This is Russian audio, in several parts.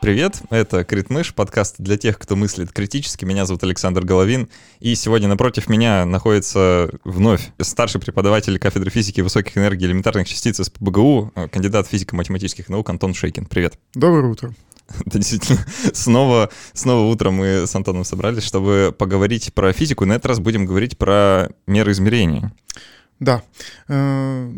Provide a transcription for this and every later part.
Привет, это Критмыш, подкаст для тех, кто мыслит критически. Меня зовут Александр Головин, и сегодня напротив меня находится вновь старший преподаватель кафедры физики высоких энергий элементарных частиц из ПБГУ, кандидат физико-математических наук Антон Шейкин. Привет. Доброе утро. Это действительно снова, снова утром мы с Антоном собрались, чтобы поговорить про физику. На этот раз будем говорить про меры измерения. Да. Э,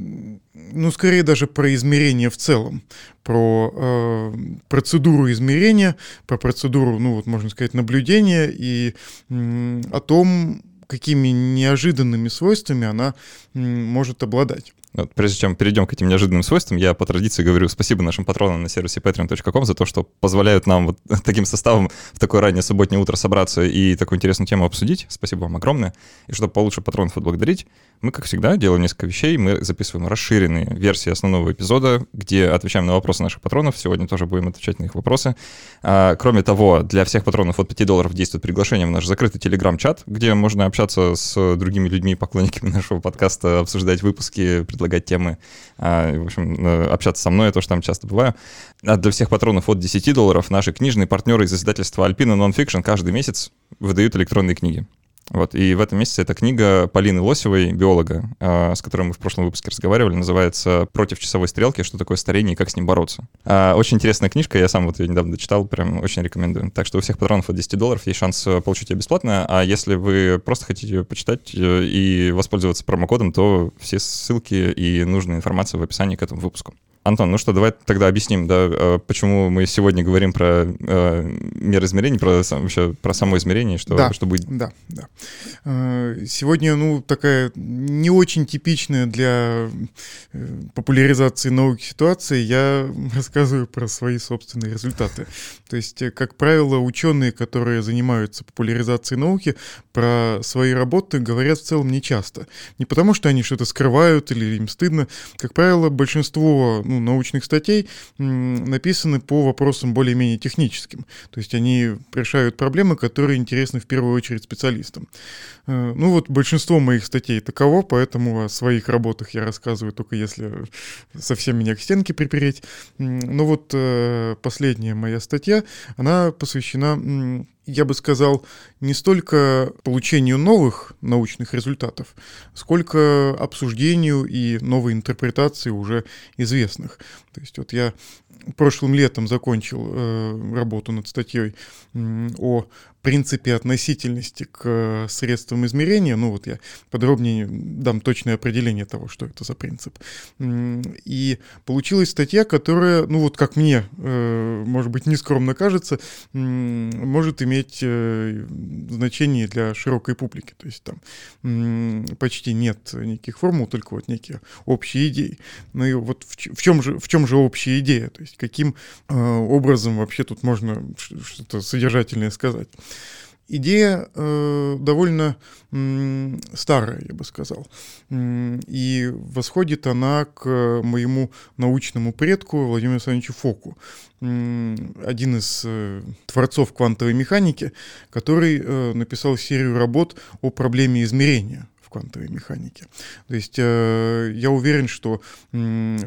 ну, скорее даже про измерение в целом, про э, процедуру измерения, про процедуру, ну, вот можно сказать, наблюдения и о том, какими неожиданными свойствами она может обладать. Вот, прежде чем перейдем к этим неожиданным свойствам, я по традиции говорю спасибо нашим патронам на сервисе patreon.com за то, что позволяют нам вот таким составом в такое раннее субботнее утро собраться и такую интересную тему обсудить. Спасибо вам огромное. И чтобы получше патронов отблагодарить, мы, как всегда, делаем несколько вещей. Мы записываем расширенные версии основного эпизода, где отвечаем на вопросы наших патронов. Сегодня тоже будем отвечать на их вопросы. А, кроме того, для всех патронов от 5 долларов действует приглашение в наш закрытый телеграм-чат, где можно общаться с другими людьми, поклонниками нашего подкаста, обсуждать выпуски, предлагать темы, а, в общем, э, общаться со мной, я тоже там часто бываю. А для всех патронов от 10 долларов наши книжные партнеры из издательства Alpina Nonfiction каждый месяц выдают электронные книги. Вот, и в этом месяце эта книга Полины Лосевой, биолога, э, с которой мы в прошлом выпуске разговаривали, называется «Против часовой стрелки. Что такое старение и как с ним бороться». Э, очень интересная книжка, я сам вот ее недавно читал, прям очень рекомендую. Так что у всех патронов от 10 долларов есть шанс э, получить ее бесплатно, а если вы просто хотите ее почитать э, и воспользоваться промокодом, то все ссылки и нужная информация в описании к этому выпуску. Антон, ну что, давай тогда объясним, да, э, почему мы сегодня говорим про э, меры измерений, про, вообще, про само измерение, что, да, что будет. Да, да. Э, сегодня, ну, такая не очень типичная для э, популяризации науки ситуация, я рассказываю про свои собственные результаты. То есть, как правило, ученые, которые занимаются популяризацией науки, про свои работы говорят в целом нечасто. Не потому, что они что-то скрывают или им стыдно. Как правило, большинство ну, научных статей написаны по вопросам более-менее техническим. То есть они решают проблемы, которые интересны в первую очередь специалистам. Э, ну вот большинство моих статей таково, поэтому о своих работах я рассказываю только если совсем меня к стенке припереть. Но вот э, последняя моя статья, она посвящена я бы сказал, не столько получению новых научных результатов, сколько обсуждению и новой интерпретации уже известных. То есть вот я прошлым летом закончил э, работу над статьей о принципе относительности к э, средствам измерения. Ну вот я подробнее дам точное определение того, что это за принцип. И получилась статья, которая, ну вот как мне, э, может быть, нескромно кажется, может иметь э, значение для широкой публики. То есть там почти нет никаких формул, только вот некие общие идеи. Ну и вот в чем же, в чем же общая идея? То есть каким образом вообще тут можно что-то содержательное сказать? Идея э, довольно м, старая, я бы сказал. И восходит она к моему научному предку Владимиру Александровичу Фоку, один из э, творцов квантовой механики, который э, написал серию работ о проблеме измерения квантовой механике. То есть э, я уверен, что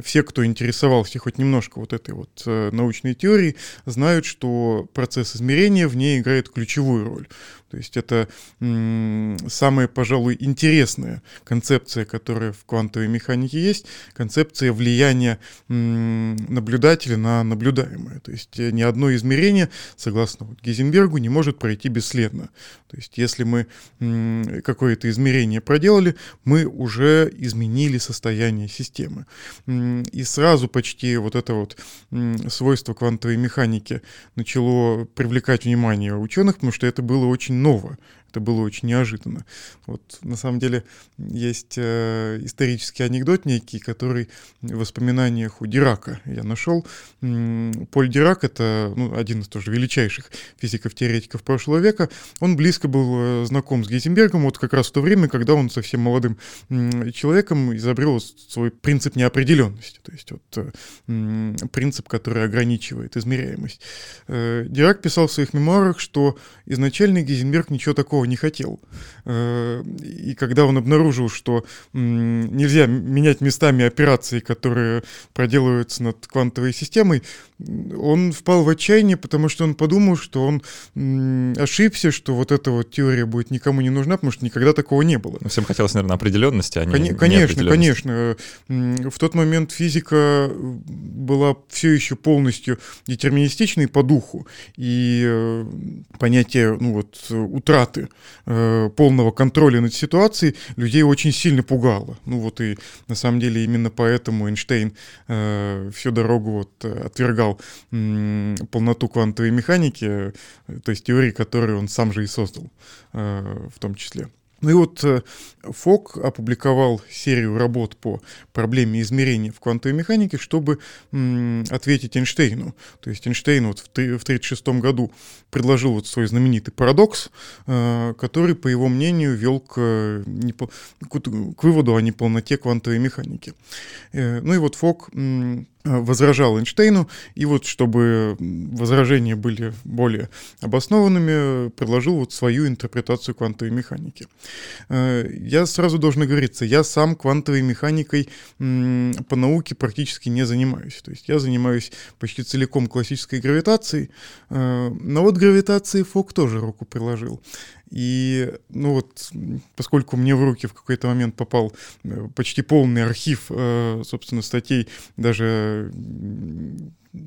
все, кто интересовался хоть немножко вот этой вот э, научной теорией, знают, что процесс измерения в ней играет ключевую роль. То есть это самая, пожалуй, интересная концепция, которая в квантовой механике есть, концепция влияния наблюдателя на наблюдаемое. То есть э, ни одно измерение, согласно Гейзенбергу, не может пройти бесследно. То есть если мы какое-то измерение проделали, мы уже изменили состояние системы. И сразу почти вот это вот свойство квантовой механики начало привлекать внимание ученых, потому что это было очень новое. Это было очень неожиданно. Вот на самом деле есть э, исторический анекдот некий, который в воспоминаниях у Дирака я нашел. Поль Дирак — это ну, один из тоже величайших физиков-теоретиков прошлого века. Он близко был э, знаком с Гейзенбергом вот как раз в то время, когда он совсем молодым человеком изобрел свой принцип неопределенности, то есть вот э, принцип, который ограничивает измеряемость. Э, Дирак писал в своих мемуарах, что изначально Гейзенберг ничего такого такого не хотел. Э, и когда он обнаружил, что нельзя менять местами операции, которые проделываются над квантовой системой, он впал в отчаяние, потому что он подумал, что он ошибся, что вот эта вот теория будет никому не нужна, потому что никогда такого не было. Всем хотелось, наверное, определенности, а не Конечно, конечно. В тот момент физика была все еще полностью детерминистичной по духу, и э, понятие ну вот, утраты э, полного контроля над ситуацией людей очень сильно пугало. Ну вот и на самом деле именно поэтому Эйнштейн э, всю дорогу вот отвергал полноту квантовой механики, то есть теории, которые он сам же и создал в том числе. Ну и вот э, Фок опубликовал серию работ по проблеме измерения в квантовой механике, чтобы ответить Эйнштейну. То есть Эйнштейн вот в 1936 году предложил вот свой знаменитый парадокс, э, который, по его мнению, вел к, к выводу о неполноте квантовой механики. Э, ну и вот Фок возражал Эйнштейну, и вот чтобы возражения были более обоснованными, предложил вот свою интерпретацию квантовой механики. Э, я сразу должен говориться, я сам квантовой механикой по науке практически не занимаюсь. То есть я занимаюсь почти целиком классической гравитацией, э, но вот гравитации Фок тоже руку приложил. И, ну вот, поскольку мне в руки в какой-то момент попал э, почти полный архив, э, собственно, статей, даже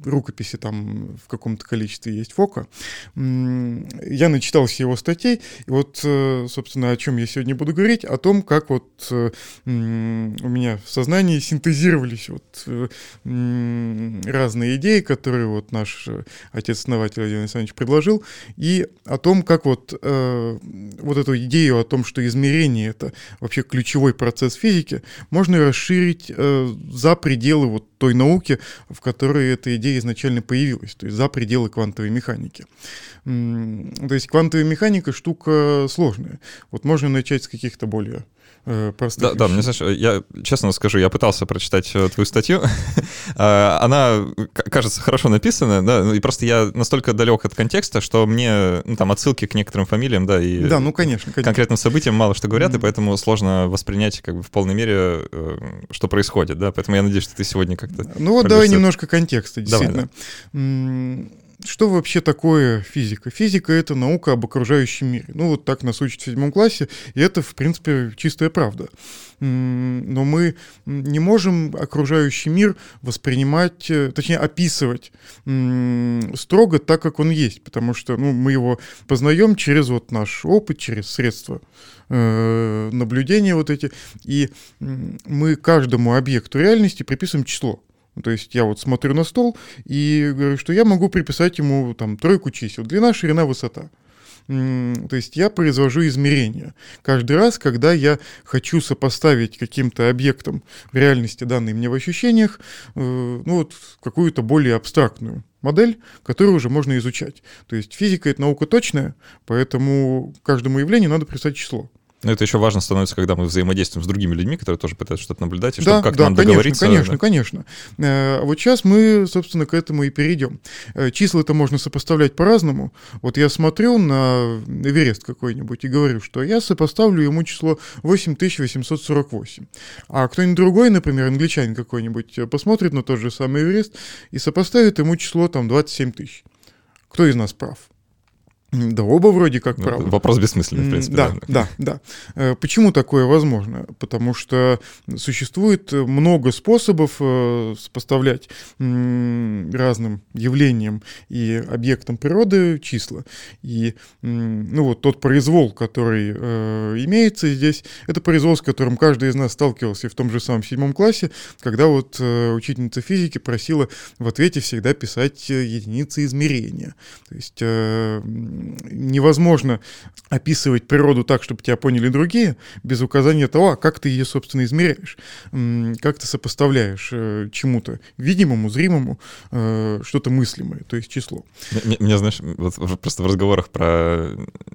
рукописи там в каком-то количестве есть Фока. Я начитался его статей, и вот, э, собственно, о чем я сегодня буду говорить, о том, как вот э, у меня в сознании синтезировались вот э, разные идеи, которые вот наш отец-основатель Владимир Александрович предложил, и о том, как вот, вот эту идею о том, что измерение — это вообще ключевой процесс физики, можно расширить за пределы вот той науки, в которой эта идея изначально появилась, то есть за пределы квантовой механики. То есть квантовая механика штука сложная. Вот можно начать с каких-то более э, простых Да, да, мне знаешь, я честно скажу, я пытался прочитать э, твою статью. А, она, кажется, хорошо написана, да, ну и просто я настолько далек от контекста, что мне ну, там отсылки к некоторым фамилиям, да, и да, ну, конечно, конечно. конкретным событиям мало что говорят, mm-hmm. и поэтому сложно воспринять как бы в полной мере, э, что происходит, да, поэтому я надеюсь, что ты сегодня как-то... Ну вот давай немножко контекста, действительно. Давай, да. Что вообще такое физика? Физика — это наука об окружающем мире. Ну, вот так нас учат в седьмом классе, и это, в принципе, чистая правда. Но мы не можем окружающий мир воспринимать, э, точнее, описывать строго так, как он есть, потому что ну, мы его познаем через вот наш опыт, через средства э, наблюдения вот эти, и мы каждому объекту реальности приписываем число. Ну, то есть я вот смотрю на стол и говорю, что я могу приписать ему там тройку чисел. Длина, ширина, высота. То есть я произвожу измерения. Каждый раз, когда я хочу сопоставить каким-то объектом в реальности данные мне в ощущениях, э, ну вот какую-то более абстрактную модель, которую уже можно изучать. То есть физика — это наука точная, поэтому каждому явлению надо приписать число. Но это еще важно становится, когда мы взаимодействуем с другими людьми, которые тоже пытаются что-то наблюдать, и да, чтобы как да, нам конечно, договориться. Конечно, да. конечно. Э, вот сейчас мы, собственно, к этому и перейдем. Э, числа это можно сопоставлять по-разному. Вот я смотрю на Эверест какой-нибудь и говорю, что я сопоставлю ему число 8848. А кто-нибудь другой, например, англичанин какой-нибудь, э, посмотрит на тот же самый Эверест и сопоставит ему число там 27 тысяч. Кто из нас прав? Да оба вроде как ну, правы. Вопрос бессмысленный, в принципе. Да, да, да. да. Э, почему такое возможно? Потому что существует много способов э, сопоставлять разным явлениям и объектам природы числа. И ну вот тот произвол, который э, имеется здесь, это произвол, с которым каждый из нас сталкивался в том же самом седьмом классе, когда вот учительница физики просила в ответе всегда писать единицы измерения. То есть невозможно описывать природу так, чтобы тебя поняли другие, без указания того, а как ты ее, собственно, измеряешь, как ты сопоставляешь э, чему-то видимому, зримому, э, что-то мыслимое, то есть число. Мне, знаешь, вот просто в разговорах про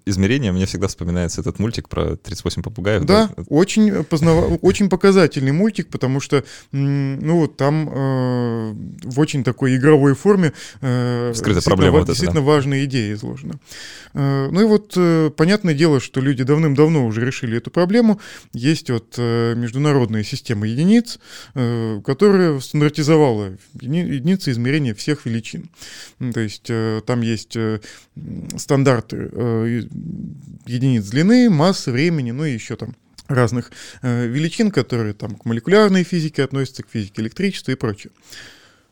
измерения мне всегда вспоминается этот мультик про 38 попугаев. Да, да? Очень, познав... очень показательный мультик, потому что, ну там э, в очень такой игровой форме Скрытая проблема действительно вот это, да. важная идея изложена. Э, ну и вот э, понятное дело, что люди давным-давно уже решили эту проблему. Есть вот э, международная система единиц, которая стандартизовала единицы измерения всех величин. То есть там есть стандарты единиц длины, массы, времени, ну и еще там разных величин, которые там к молекулярной физике относятся, к физике электричества и прочее.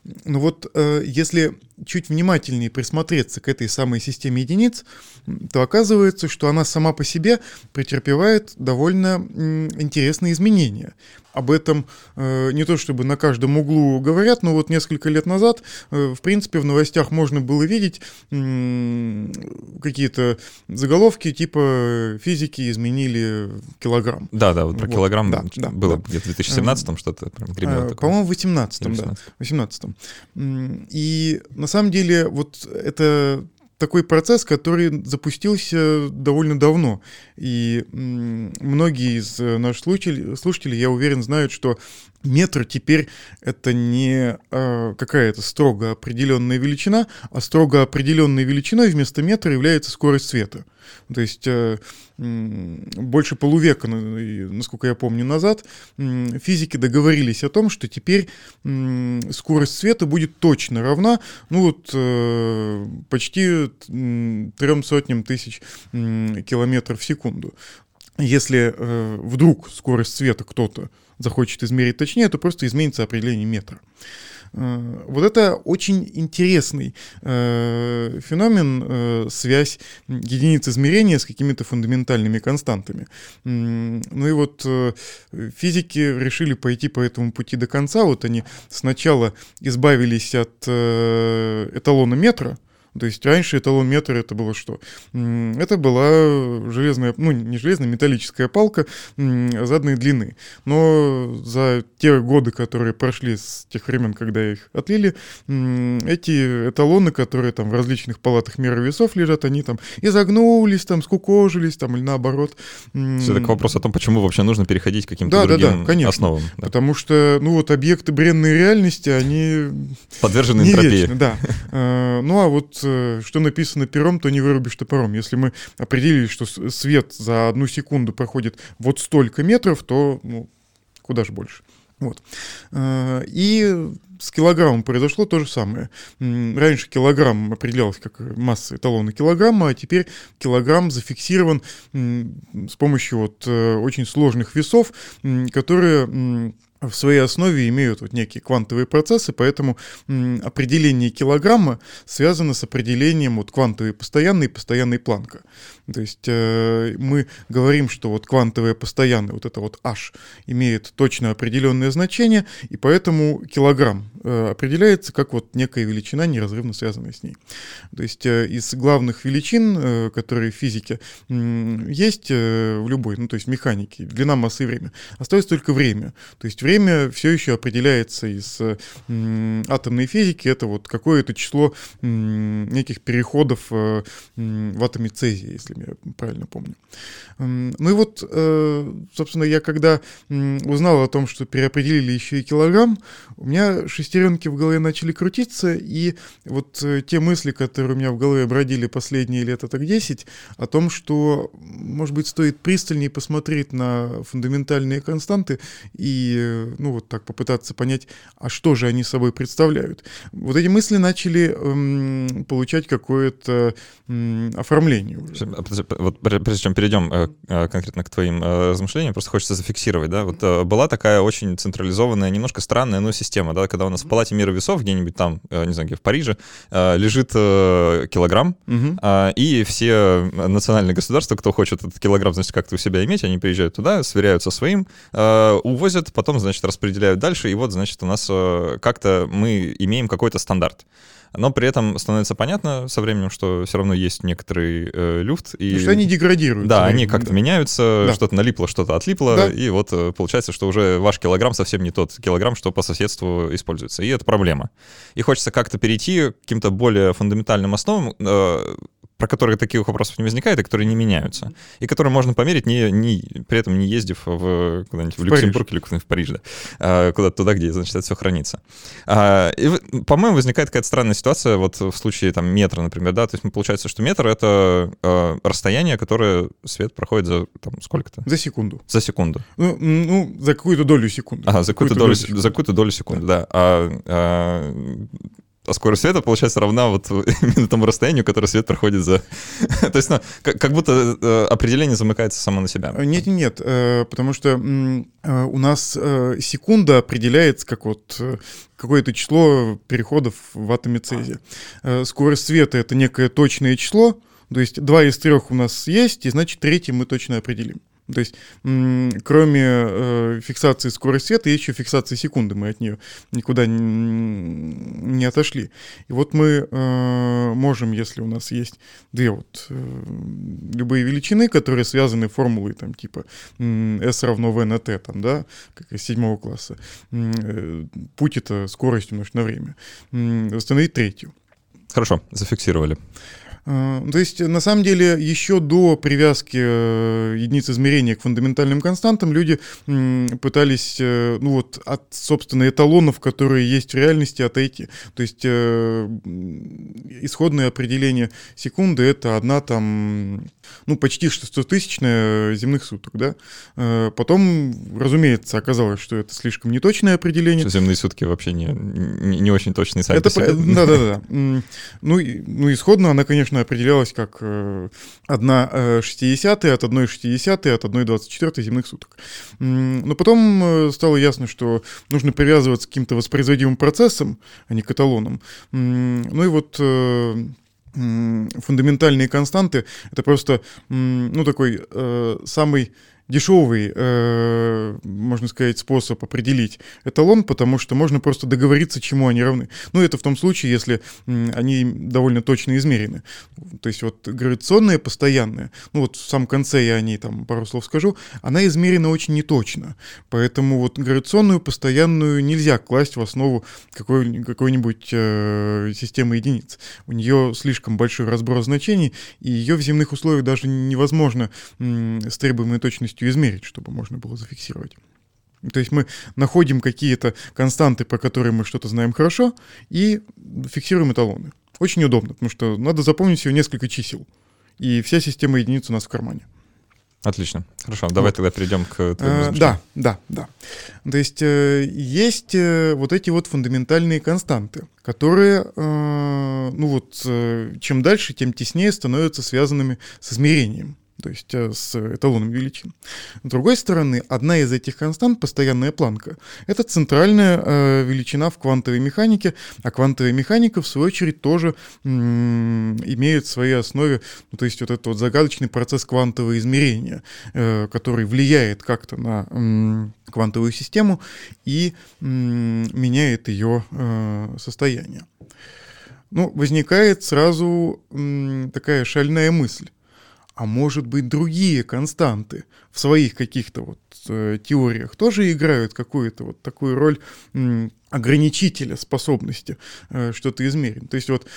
Ну вот, э, если чуть внимательнее присмотреться к этой самой системе единиц, то оказывается, что она сама по себе претерпевает довольно интересные изменения. Об этом э, не то чтобы на каждом углу говорят, но вот несколько лет назад, э, в принципе, в новостях можно было видеть э, какие-то заголовки типа «физики изменили килограмм». Да, да, вот про вот, килограмм да, да, было да. где-то в 2017-м что-то гремело такое. По-моему, в 2018 да, 18 И на самом деле вот это такой процесс, который запустился довольно давно. И многие из наших слушателей, слушателей, я уверен, знают, что метр теперь это не э, какая-то строго определенная величина, а строго определенной величиной вместо метра является скорость света. То есть э, больше полувека, насколько я помню, назад физики договорились о том, что теперь скорость света будет точно равна, ну вот э, почти трем сотням тысяч километров в секунду. Если э, вдруг скорость света кто-то захочет измерить точнее, то просто изменится определение метра. Э, вот это очень интересный э, феномен, э, связь единиц измерения с какими-то фундаментальными константами. Ну и вот физики решили пойти по этому пути до конца. Вот они сначала избавились от эталона метра, то есть раньше эталон метра это было что? Это была железная, ну не железная, металлическая палка заданной длины. Но за те годы, которые прошли с тех времен, когда их отлили, эти эталоны, которые там в различных палатах меры весов лежат, они там изогнулись, там скукожились, там или наоборот. Все это вопрос о том, почему вообще нужно переходить к каким-то да, другим да, да, конечно. основам. Да. Потому что, ну вот объекты бренной реальности, они... Подвержены энтропии. Вечны, да. А, ну а вот Э, что написано пером, то не вырубишь топором. Если мы определили, что свет за одну секунду проходит вот столько метров, то ну, куда же больше. Вот. Э, и с килограммом произошло то же самое. Раньше килограмм определялся как масса эталона килограмма, а теперь килограмм зафиксирован с помощью вот э, очень сложных весов, которые в своей основе имеют вот некие квантовые процессы, поэтому м, определение килограмма связано с определением вот квантовой постоянной и постоянной планка. То есть э, мы говорим, что вот квантовая постоянная, вот это вот h, имеет точно определенное значение, и поэтому килограмм э, определяется как вот некая величина, неразрывно связанная с ней. То есть э, из главных величин, э, которые в физике э, есть э, в любой, ну то есть механике, длина массы и время, остается только время. То есть время все еще определяется из атомной физики, это вот какое-то число неких переходов э, в атоме цезия, если я правильно помню. Ну и вот, э, собственно, я когда узнал о том, что переопределили еще и килограмм, у меня шестеренки в голове начали крутиться, и вот э, те мысли, которые у меня в голове бродили последние лет так 10, о том, что, может быть, стоит пристальнее посмотреть на фундаментальные константы и, ну, вот так попытаться понять, а что же они собой представляют. Вот эти мысли начали эм, получать какое-то эм, оформление уже. А вот прежде чем перейдем э, э, конкретно к твоим э, размышлениям, просто хочется зафиксировать, да, вот была такая очень централизованная, немножко странная, но система, да, когда у нас в палате мира весов где-нибудь там, не знаю, где в Париже, лежит килограмм, mm-hmm. и все национальные государства, кто хочет этот килограмм, значит, как-то у себя иметь, они приезжают туда, сверяются своим, увозят, потом, значит, распределяют дальше, и вот, значит, у нас как-то мы имеем какой-то стандарт но при этом становится понятно со временем, что все равно есть некоторый э, люфт. И... Что они деградируют. Да, они как-то да. меняются, да. что-то налипло, что-то отлипло, да. и вот э, получается, что уже ваш килограмм совсем не тот килограмм, что по соседству используется. И это проблема. И хочется как-то перейти к каким-то более фундаментальным основам, э, про которые таких вопросов не возникает, и которые не меняются, и которые можно померить, не, не, при этом не ездив в, куда-нибудь в, в Люксембург Париж. или куда-нибудь в Париж, да, а, куда-то туда, где, значит, это все хранится. А, и, по-моему, возникает какая-то странная ситуация вот в случае там метра, например, да, то есть получается, что метр — это э, расстояние, которое свет проходит за там сколько-то? За секунду. За секунду. Ну, ну за какую-то долю секунды. А, за какую-то, долю, долю за какую-то долю секунды, да. да. А, а а скорость света, получается, равна вот именно тому расстоянию, которое свет проходит за... То есть, ну, как, как будто э, определение замыкается само на себя. Нет-нет, э, потому что э, у нас секунда определяется как вот какое-то число переходов в атоме цезия. Скорость света — это некое точное число, то есть два из трех у нас есть, и значит третий мы точно определим. То есть, кроме э, фиксации скорости света, есть еще фиксация секунды, мы от нее никуда не, отошли. И вот мы э, можем, если у нас есть две вот э, любые величины, которые связаны формулой там типа S равно V на T, там, да, как из седьмого класса, путь это скорость умножить на время, восстановить третью. Хорошо, зафиксировали. А, то есть, на самом деле, еще до привязки э, единиц измерения к фундаментальным константам люди пытались, э, ну вот, от, собственно, эталонов, которые есть в реальности, отойти. То есть, э, исходное определение секунды — это одна там, ну, почти 600-тысячная земных суток, да. Потом, разумеется, оказалось, что это слишком неточное определение. Что земные сутки вообще не, не, не очень точные сами это, Да-да-да. Ну, ну, исходно она, конечно, определялась как э, одна э, шестидесятая от одной шестидесятой от одной двадцать четвертой земных суток. Но потом э, стало ясно, что нужно привязываться к каким-то воспроизводимым процессам, а не к эталонам. Ну и вот фундаментальные константы — это просто, ну, такой самый дешевый, э, можно сказать, способ определить эталон, потому что можно просто договориться, чему они равны. Ну, это в том случае, если они довольно точно измерены. То есть вот гравитационная постоянная, ну вот в самом конце я о ней там пару слов скажу, она измерена очень неточно. Поэтому вот гравитационную постоянную нельзя класть в основу какой, какой-нибудь э, системы единиц. У нее слишком большой разброс значений, и ее в земных условиях даже невозможно э, с требуемой точностью полностью измерить, чтобы можно было зафиксировать. То есть мы находим какие-то константы, по которым мы что-то знаем хорошо, и фиксируем эталоны. Очень удобно, потому что надо запомнить всего несколько чисел. И вся система единиц у нас в кармане. Отлично. Хорошо, давай вот. тогда перейдем к твоему Да, да, да. То есть э, есть э, вот эти вот фундаментальные константы, которые, э, ну вот, чем дальше, тем теснее становятся связанными с измерением то есть э, с эталоном величин. С другой стороны, одна из этих констант, постоянная планка, это центральная э, величина в квантовой механике, а квантовая механика, в свою очередь, тоже м- имеет в своей основе, ну, то есть вот этот вот загадочный процесс квантового измерения, э, который влияет как-то на м- квантовую систему и м- меняет ее э, состояние. Ну, возникает сразу такая шальная мысль а может быть другие константы в своих каких-то вот э, теориях тоже играют какую-то вот такую роль ограничителя способности э, что-то измерить. То есть вот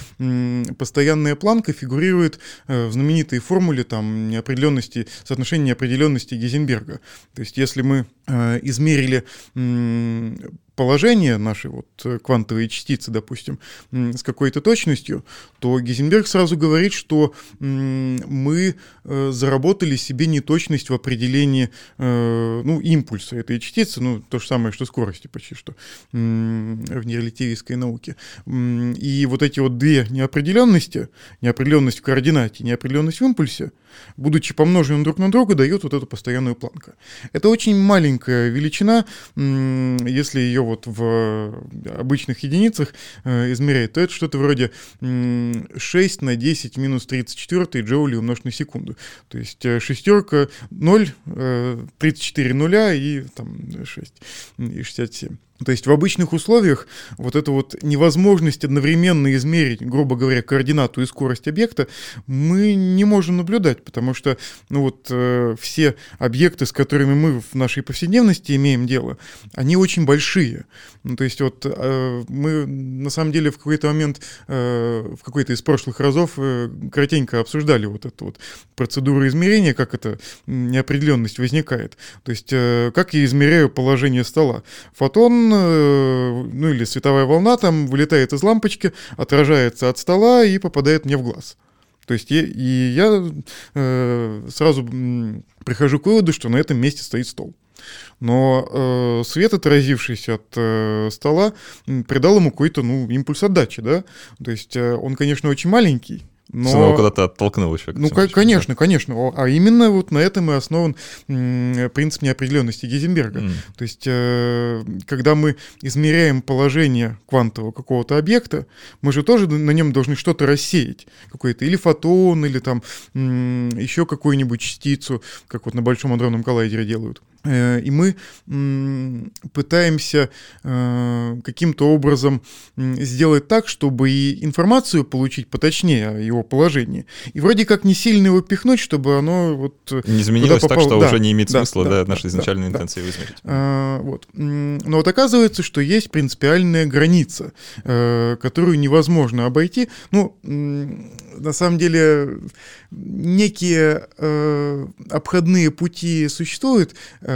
постоянная планка фигурирует э, в знаменитой формуле там неопределенности, соотношения неопределенности Гейзенберга. То есть если мы э, измерили положение нашей вот э, квантовой частицы, допустим, с какой-то точностью, то Гейзенберг сразу говорит, что мы э, заработали себе неточность в определении э, ну, импульса этой частицы, ну, то же самое, что скорости почти что в нерелятивистской науке. И вот эти вот две неопределенности, неопределенность в координате, неопределенность в импульсе, будучи помножены друг на друга, дает вот эту постоянную планку. Это очень маленькая величина, если ее вот в обычных единицах э, измерять, то это что-то вроде 6 на 10 минус 34 джоули умножить на секунду. То есть э, шестерка 0, 34 э, нуля и там 6 и 67. То есть в обычных условиях вот эта вот невозможность одновременно измерить, грубо говоря, координату и скорость объекта мы не можем наблюдать, потому что ну вот, э, все объекты, с которыми мы в нашей повседневности имеем дело, они очень большие. Ну, то есть вот э, мы на самом деле в какой-то момент, э, в какой-то из прошлых разов э, коротенько обсуждали вот эту вот процедуру измерения, как эта неопределенность возникает. То есть э, как я измеряю положение стола. Фотон Э, ну или световая волна там вылетает из лампочки, отражается от стола и попадает мне в глаз. То есть я, и я э, сразу прихожу к выводу, что на этом месте стоит стол. Но э, свет, отразившийся от э, стола, придал ему какой-то ну, импульс отдачи, да. То есть э, он, конечно, очень маленький, но... Снова куда-то оттолкнул еще. Ну, конечно, конечно. А именно вот на этом и основан принцип неопределенности Гейзенберга. Mm. То есть, э, когда мы измеряем положение квантового какого-то объекта, мы же тоже на нем должны что-то рассеять. Какой-то или фотон, или там еще какую-нибудь частицу, как вот на Большом адронном коллайдере делают. И мы пытаемся э, каким-то образом сделать так, чтобы и информацию получить поточнее о его положении. И вроде как не сильно его пихнуть, чтобы оно вот... Не изменилось так, что да, уже не имеет да, смысла да, да, наши изначальные да, интенции да. измерить. А, вот. Но вот оказывается, что есть принципиальная граница, э, которую невозможно обойти. Ну, на самом деле, некие э, обходные пути существуют, э,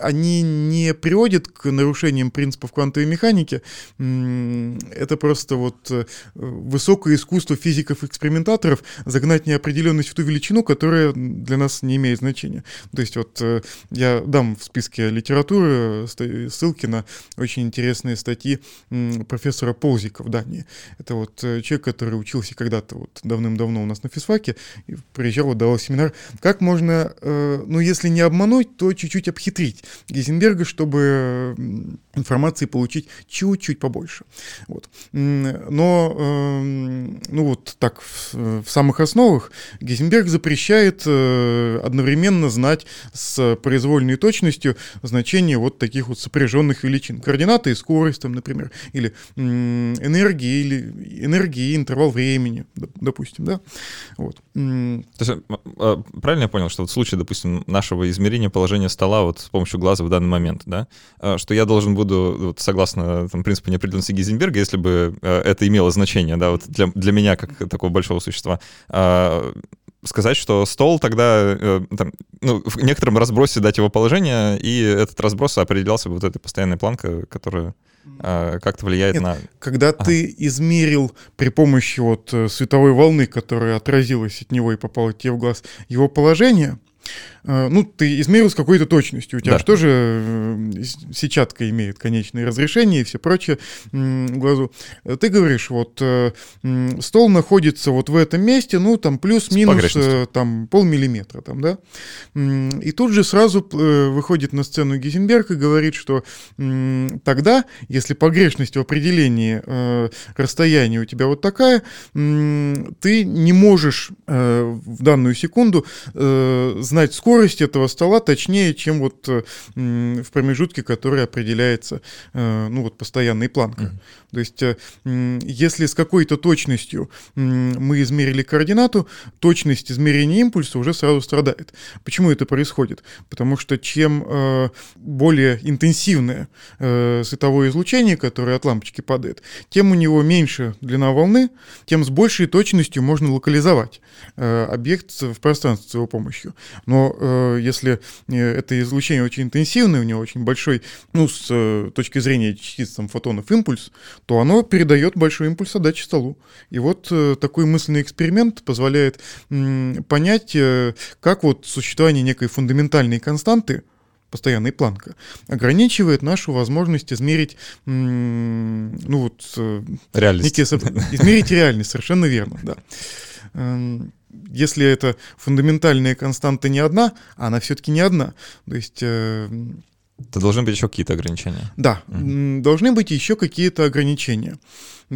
они не приводят к нарушениям принципов квантовой механики. Это просто вот э, высокое искусство физиков-экспериментаторов загнать неопределенность в ту величину, которая для нас не имеет значения. То есть вот э, я дам в списке литературы ссылки на очень интересные статьи профессора Ползика в Дании. Это вот э, человек, который учился когда-то вот давным-давно у нас на физфаке, и приезжал, вот, давал семинар, как можно, э, ну, если не обмануть, то чуть-чуть обхитрить Гейзенберга, чтобы информации получить чуть-чуть побольше. Вот. Но, э, ну вот так, в, самых основах Гейзенберг запрещает э, одновременно знать с произвольной точностью значение вот таких вот сопряженных величин. Координаты и скорость, там, например, или энергии, или энергии интервал времени, допустим, да. Вот. То есть, а, правильно я понял, что вот в случае, допустим, нашего измерения положения стола вот с помощью глаза в данный момент, да, а, что я должен буду, вот, согласно там, принципу неопределенности Гейзенберга, если бы а, это имело значение, да, вот для, для меня, как такого большого существа, сказать, что стол тогда, э, там, ну, в некотором разбросе дать его положение, и этот разброс определялся бы вот этой постоянной планкой, которая а, как-то влияет Нет, на... Когда ага. ты измерил при помощи вот э, световой волны, которая отразилась от него и попала тебе в глаз, его положение, ну, ты измерил с какой-то точностью, у тебя да. же тоже э, сетчатка имеет конечные разрешения и все прочее глазу. Ты говоришь, вот э, стол находится вот в этом месте, ну, там плюс-минус там полмиллиметра, там, да, и тут же сразу выходит на сцену Гизенберг и говорит, что тогда, если погрешность в определении расстояния у тебя вот такая, ты не можешь в данную секунду знать скорость скорость этого стола точнее, чем вот э, в промежутке, который определяется э, ну, вот постоянной планкой. Mm-hmm. То есть, э, если с какой-то точностью мы измерили координату, точность измерения импульса уже сразу страдает. Почему это происходит? Потому что чем более интенсивное световое излучение, которое от лампочки падает, тем у него меньше длина волны, тем с большей точностью можно локализовать объект в пространстве с его помощью. Но если это излучение очень интенсивное, у него очень большой, ну, с точки зрения частиц там, фотонов импульс, то оно передает большой импульс отдачи столу. И вот э, такой мысленный эксперимент позволяет понять, э, как вот существование некой фундаментальной константы, постоянной планка, ограничивает нашу возможность измерить, ну вот... Э, реальность. Некие, измерить реальность, совершенно верно, да. Если это фундаментальная константа не одна, она все-таки не одна. То есть э, то должны быть еще какие-то ограничения. Да, mm должны быть еще какие-то ограничения.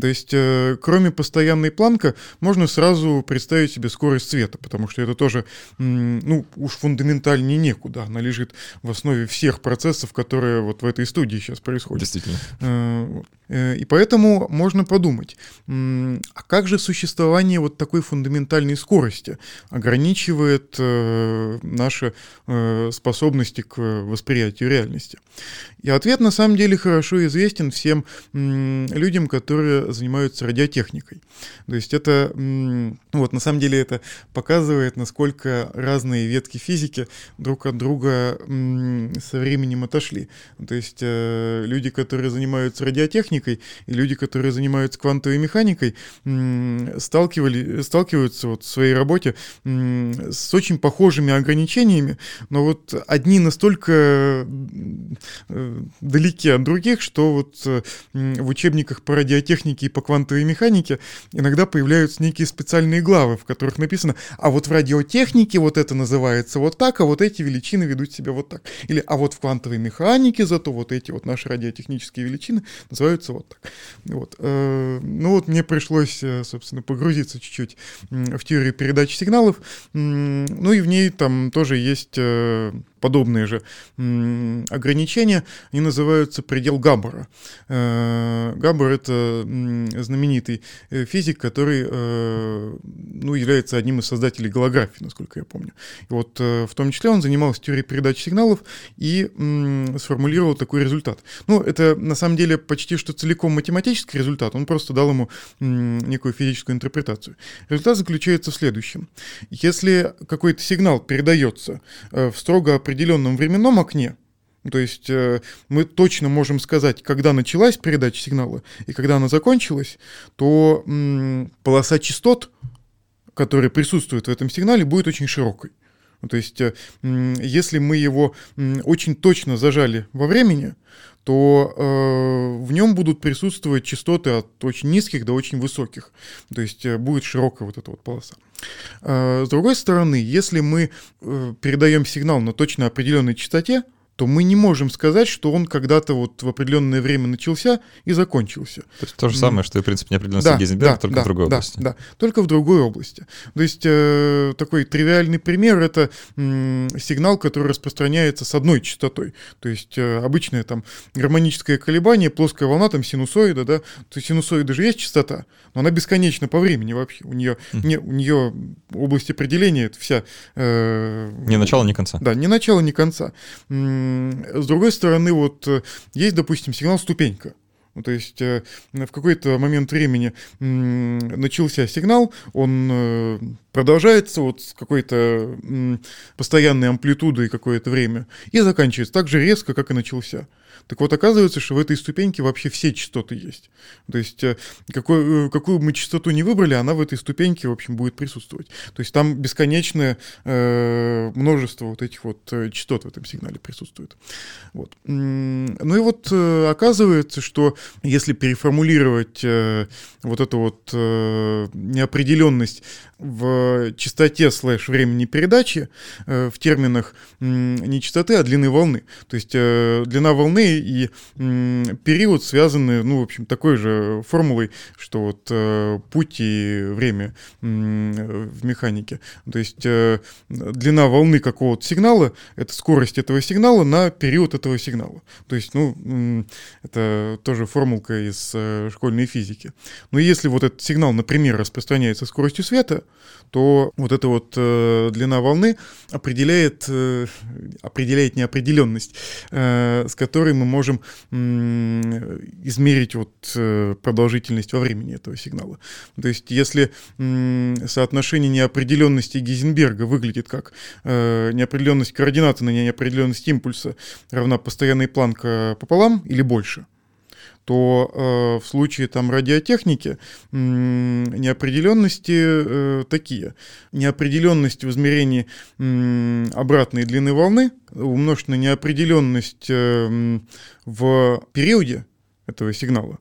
То есть, э, кроме постоянной планка, можно сразу представить себе скорость света, потому что это тоже, ну, уж фундаментальнее некуда. Она лежит в основе всех процессов, которые вот в этой студии сейчас происходят. Действительно. Э, э, и поэтому можно подумать, а как же существование вот такой фундаментальной скорости ограничивает наши способности к восприятию реальности? И ответ на самом деле хорошо известен всем людям, которые занимаются радиотехникой. То есть это, вот на самом деле это показывает, насколько разные ветки физики друг от друга со временем отошли. То есть э, люди, которые занимаются радиотехникой, и люди, которые занимаются квантовой механикой, сталкивали, сталкиваются вот в своей работе с очень похожими ограничениями, но вот одни настолько э, далеки от других, что вот э, в учебниках по радиотехнике и по квантовой механике иногда появляются некие специальные главы, в которых написано, а вот в радиотехнике вот это называется вот так, а вот эти величины ведут себя вот так. Или а вот в квантовой механике зато вот эти вот наши радиотехнические величины называются вот так. Вот. Э, ну вот мне пришлось, э, собственно, погрузиться чуть-чуть в теорию передачи сигналов, ну и в ней там тоже есть подобные же ограничения, они называются предел Габбара. Э, Габбар — это знаменитый э, физик, который э, ну, является одним из создателей голографии, насколько я помню. И вот в том числе он занимался теорией передачи сигналов и сформулировал такой результат. Ну, это на самом деле почти что целиком математический результат, он просто дал ему некую физическую интерпретацию. Результат заключается в следующем. Если какой-то сигнал передается в строго определенном определенном временном окне, то есть э, мы точно можем сказать, когда началась передача сигнала и когда она закончилась, то м, полоса частот, которая присутствует в этом сигнале, будет очень широкой. То есть, э, если мы его очень точно зажали во времени, то э, в нем будут присутствовать частоты от очень низких до очень высоких. То есть э, будет широкая вот эта вот полоса. Э, с другой стороны, если мы э, передаем сигнал на точно определенной частоте, то мы не можем сказать, что он когда-то вот в определенное время начался и закончился. То есть то же самое, что и принцип неопределенности да, Гейзенберга, да, только да, в другой да, области. Да, только в другой области. То есть э, такой тривиальный пример — это э, сигнал, который распространяется с одной частотой. То есть э, обычное там гармоническое колебание, плоская волна, там синусоида, да, то есть синусоида же есть частота, но она бесконечна по времени вообще. У нее, mm. не, у нее область определения — это вся... Э, ни начала, ни конца. Да, ни начала, ни конца. С другой стороны, вот э, есть, допустим, сигнал ступенька. Ну, то есть э, в какой-то момент времени начался сигнал, он э, продолжается вот с какой-то постоянной амплитудой какое-то время и заканчивается так же резко, как и начался. Так вот, оказывается, что в этой ступеньке вообще все частоты есть. То есть, э, какой, э, какую мы частоту не выбрали, она в этой ступеньке, в общем, будет присутствовать. То есть, там бесконечное э, множество вот этих вот э, частот в этом сигнале присутствует. Вот. Ну и вот оказывается, что если переформулировать э, вот эту вот э, неопределенность в частоте слэш времени передачи э, в терминах не частоты, а длины волны. То есть э, длина волны и период связаны, ну, в общем, такой же формулой, что вот э, путь и время в механике. То есть длина волны какого-то сигнала — это скорость этого сигнала на период этого сигнала. То есть, ну, это тоже формулка из школьной физики. Но если вот этот сигнал, например, распространяется скоростью света, то вот эта вот э, длина волны определяет, э, определяет неопределенность, э, с которой мы можем э, измерить вот э, продолжительность во времени этого сигнала. То есть если э, соотношение неопределенности Гейзенберга выглядит как э, неопределенность координаты на неопределенность импульса равна постоянной планка пополам или больше, то э, в случае там радиотехники э, неопределенности э, такие. Неопределенность в измерении э, обратной длины волны умножить на неопределенность э, в периоде этого сигнала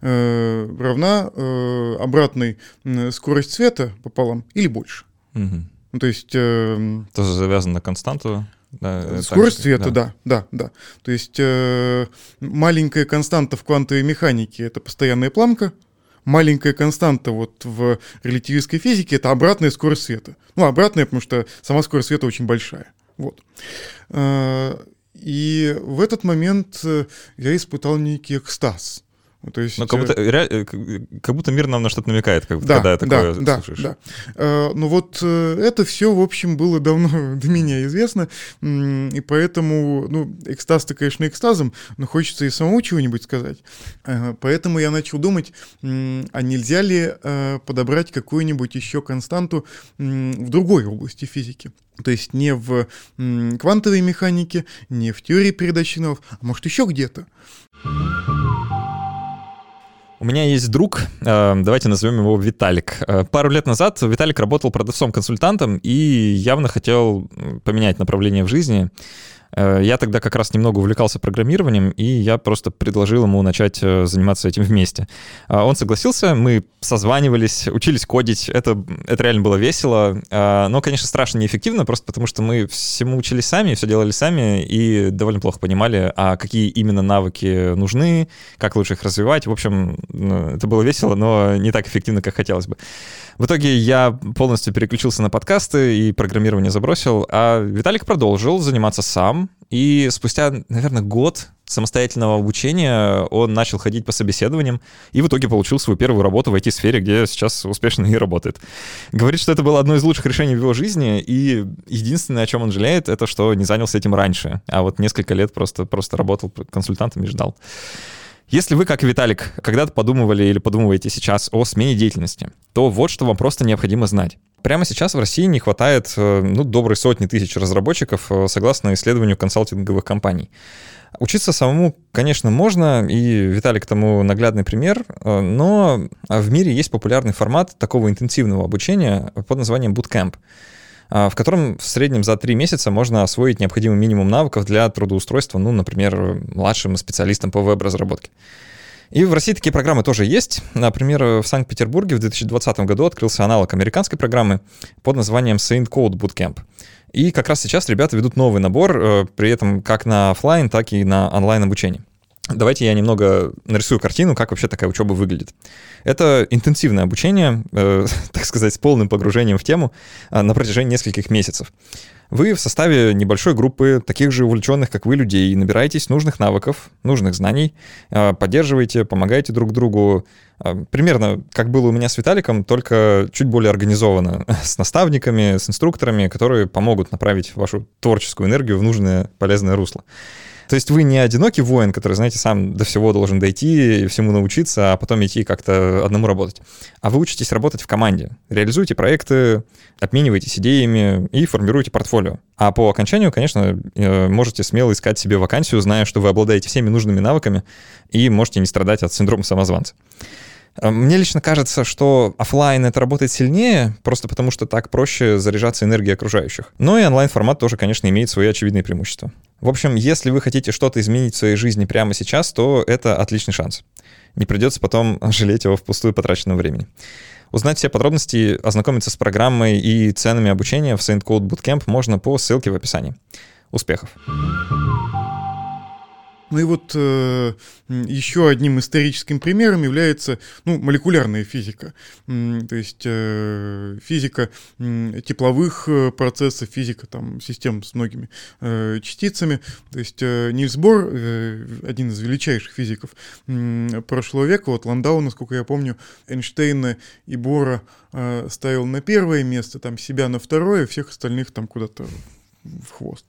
э, равна э, обратной э, скорость света пополам или больше. Угу. Ну, то есть... Э, Тоже завязано на константу? Да, Скорость света, да. да, да, да. То есть э, маленькая константа в квантовой механике — это постоянная планка, маленькая константа вот в релятивистской физике — это обратная скорость света. Ну, обратная, потому что сама скорость света очень большая. Вот. Э, и в этот момент э, я испытал некий экстаз. Ну, то есть... Ну, как будто, э, э, как будто мир нам на что-то намекает, как, да, когда такое да, слушаешь. Да, да. Ну вот это все, в общем, было давно до меня известно, и поэтому, ну, экстаз-то, конечно, экстазом, но хочется и самому чего-нибудь сказать. Поэтому я начал думать, а нельзя ли подобрать какую-нибудь еще константу в другой области физики. То есть не в квантовой механике, не в теории передачи сигналов, а может еще где-то. У меня есть друг, э, давайте назовем его Виталик. Э, пару лет назад Виталик работал продавцом-консультантом и явно хотел поменять направление в жизни. Э, я тогда как раз немного увлекался программированием, и я просто предложил ему начать э, заниматься этим вместе. А он согласился, мы созванивались, учились кодить, это, это реально было весело, а, но, конечно, страшно неэффективно, просто потому что мы всему учились сами, все делали сами, и довольно плохо понимали, а какие именно навыки нужны, как лучше их развивать. В общем, ну, это было весело, но не так эффективно, как хотелось бы. В итоге я полностью переключился на подкасты и программирование забросил, а Виталик продолжил заниматься сам, и спустя, наверное, год самостоятельного обучения он начал ходить по собеседованиям и в итоге получил свою первую работу в IT-сфере, где сейчас успешно и работает. Говорит, что это было одно из лучших решений в его жизни, и единственное, о чем он жалеет, это что не занялся этим раньше, а вот несколько лет просто, просто работал консультантом и ждал. Если вы, как Виталик, когда-то подумывали или подумываете сейчас о смене деятельности, то вот что вам просто необходимо знать. Прямо сейчас в России не хватает э, ну, доброй сотни тысяч разработчиков, э, согласно исследованию консалтинговых компаний. Учиться самому, конечно, можно, и Виталик тому наглядный пример, э, но в мире есть популярный формат такого интенсивного обучения под названием Bootcamp. В котором в среднем за три месяца можно освоить необходимый минимум навыков для трудоустройства, ну, например, младшим специалистам по веб-разработке. И в России такие программы тоже есть. Например, в Санкт-Петербурге в 2020 году открылся аналог американской программы под названием Saint Code Bootcamp. И как раз сейчас ребята ведут новый набор, э, при этом как на офлайн, так и на онлайн обучение. Давайте я немного нарисую картину, как вообще такая учеба выглядит. Это интенсивное обучение, э, так сказать, с полным погружением в тему э, на протяжении нескольких месяцев. Вы в составе небольшой группы таких же увлеченных, как вы, людей, набираетесь нужных навыков, нужных знаний, э, поддерживаете, помогаете друг другу. Э, примерно как было у меня с Виталиком, только чуть более организованно, с наставниками, с инструкторами, которые помогут направить вашу творческую энергию в нужное полезное русло. То есть вы не одинокий воин, который, знаете, сам до всего должен дойти, всему научиться, а потом идти как-то одному работать. А вы учитесь работать в команде, реализуете проекты, обмениваетесь идеями и формируете портфолио. А по окончанию, конечно, э, можете смело искать себе вакансию, зная, что вы обладаете всеми нужными навыками и можете не страдать от синдрома самозванца. Э, мне лично кажется, что офлайн это работает сильнее, просто потому что так проще заряжаться энергией окружающих. Но и онлайн-формат тоже, конечно, имеет свои очевидные преимущества. В общем, если вы хотите что-то изменить в своей жизни прямо сейчас, то это отличный шанс. Не придется потом жалеть его впустую потраченного времени. Узнать все подробности, ознакомиться с программой и ценами обучения в Saint Code Bootcamp можно по ссылке в описании. Успехов! Ну и вот э, еще одним историческим примером является ну, молекулярная физика. То есть э, физика тепловых э, процессов, физика там, систем с многими э, частицами. То есть э, Нильс Бор, э, один из величайших физиков э, прошлого века, вот Ландау, насколько я помню, Эйнштейна и Бора э, ставил на первое место, там себя на второе, всех остальных там куда-то в хвост.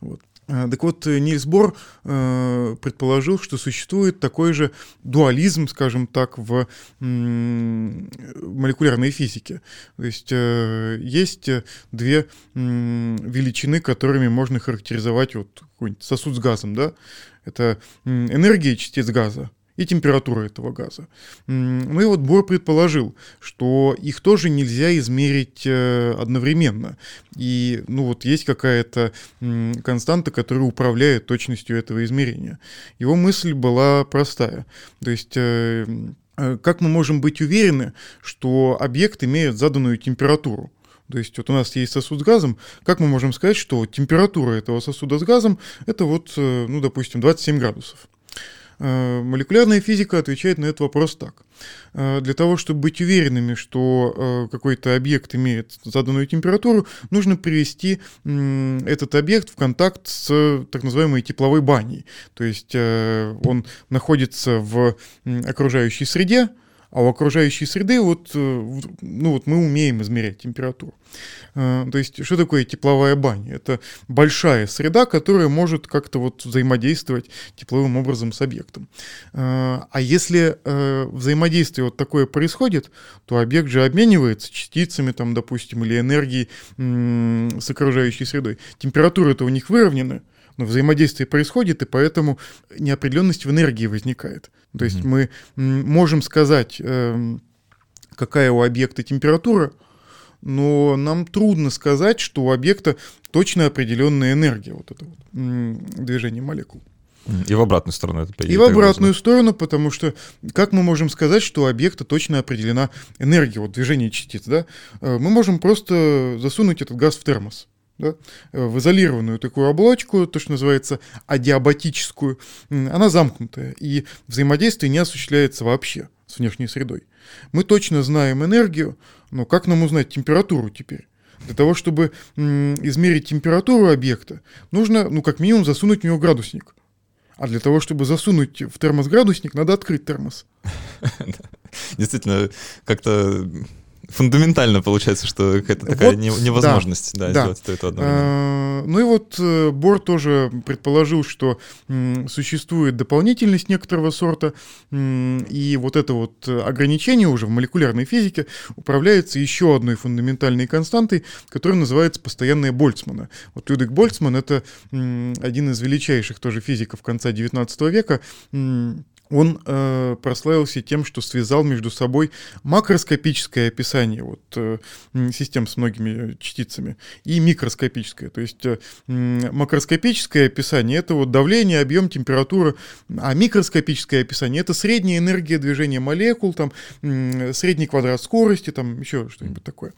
Вот. А, так вот, э, Нильс Бор э, предположил, что существует такой же дуализм, скажем так, в молекулярной физике. То есть э, есть две величины, которыми можно характеризовать вот сосуд с газом, да? Это энергия частиц газа и температура этого газа. Ну и вот Бор предположил, что их тоже нельзя измерить э, одновременно. И ну вот есть какая-то константа, которая управляет точностью этого измерения. Его мысль была простая. То есть э, э, как мы можем быть уверены, что объект имеет заданную температуру? То есть вот у нас есть сосуд с газом, как мы можем сказать, что температура этого сосуда с газом это вот, ну, допустим, 27 градусов? Молекулярная физика отвечает на этот вопрос так. Для того, чтобы быть уверенными, что какой-то объект имеет заданную температуру, нужно привести этот объект в контакт с так называемой тепловой баней. То есть он находится в окружающей среде, а у окружающей среды вот, э, ну вот мы умеем измерять температуру. Э, то есть что такое тепловая баня? Это большая среда, которая может как-то вот взаимодействовать тепловым образом с объектом. Э, а если взаимодействие вот такое происходит, то объект же обменивается частицами, там, допустим, или энергией с окружающей средой. Температура-то у них выровнена, но взаимодействие происходит, и поэтому неопределенность в энергии возникает. То есть mm-hmm. мы можем сказать, эм, какая у объекта температура, но нам трудно сказать, что у объекта точно определенная энергия, вот это вот движение молекул. И в обратную сторону это И в обратную сторону, потому что как мы можем сказать, что у объекта точно определена энергия, вот движение частиц, да? Э, мы можем просто засунуть этот газ в термос да, в изолированную такую оболочку, то, что называется адиабатическую, она замкнутая, и взаимодействие не осуществляется вообще с внешней средой. Мы точно знаем энергию, но как нам узнать температуру теперь? Для того, чтобы измерить температуру объекта, нужно, ну, как минимум, засунуть в него градусник. А для того, чтобы засунуть в термос градусник, надо открыть термос. Действительно, как-то фундаментально получается, что какая-то такая вот, невозможность да, да, да. сделать это одновременно. А, ну и вот э, Бор тоже предположил, что существует дополнительность некоторого сорта, и вот это вот ограничение уже в молекулярной физике управляется еще одной фундаментальной константой, которая называется постоянная Больцмана. Вот Людвиг Больцман — это один из величайших тоже физиков конца XIX века, он э, прославился тем, что связал между собой макроскопическое описание вот, э, систем с многими частицами и микроскопическое. То есть э, макроскопическое описание — это вот давление, объем, температура, а микроскопическое описание — это средняя энергия движения молекул, там, э, средний квадрат скорости, там еще что-нибудь такое.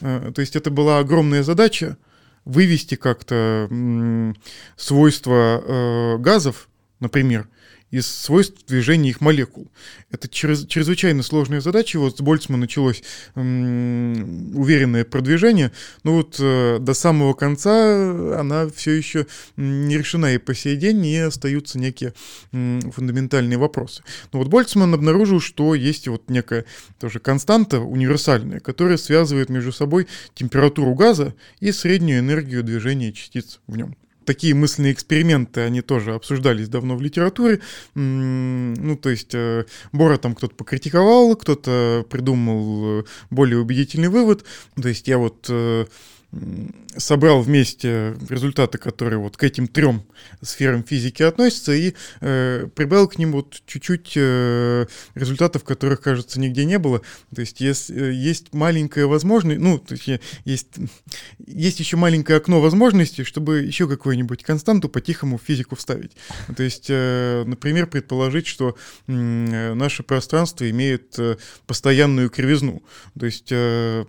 Э, то есть это была огромная задача вывести как-то э, свойства э, газов, например, из свойств движения их молекул. Это чрез, чрезвычайно сложная задача. Вот с Больцмана началось уверенное продвижение, но вот э, до самого конца она все еще не решена и по сей день, и остаются некие фундаментальные вопросы. Но вот Больцман обнаружил, что есть вот некая тоже константа универсальная, которая связывает между собой температуру газа и среднюю энергию движения частиц в нем такие мысленные эксперименты, они тоже обсуждались давно в литературе. Ну, то есть э, Бора там кто-то покритиковал, кто-то придумал э, более убедительный вывод. То есть я вот э, собрал вместе результаты, которые вот к этим трем сферам физики относятся, и э, прибавил к ним вот чуть-чуть э, результатов, которых, кажется, нигде не было. То есть есть, э, есть маленькая возможность, ну, то есть есть, есть еще маленькое окно возможностей, чтобы еще какую-нибудь константу по-тихому в физику вставить. То есть, э, например, предположить, что э, наше пространство имеет э, постоянную кривизну. То есть э,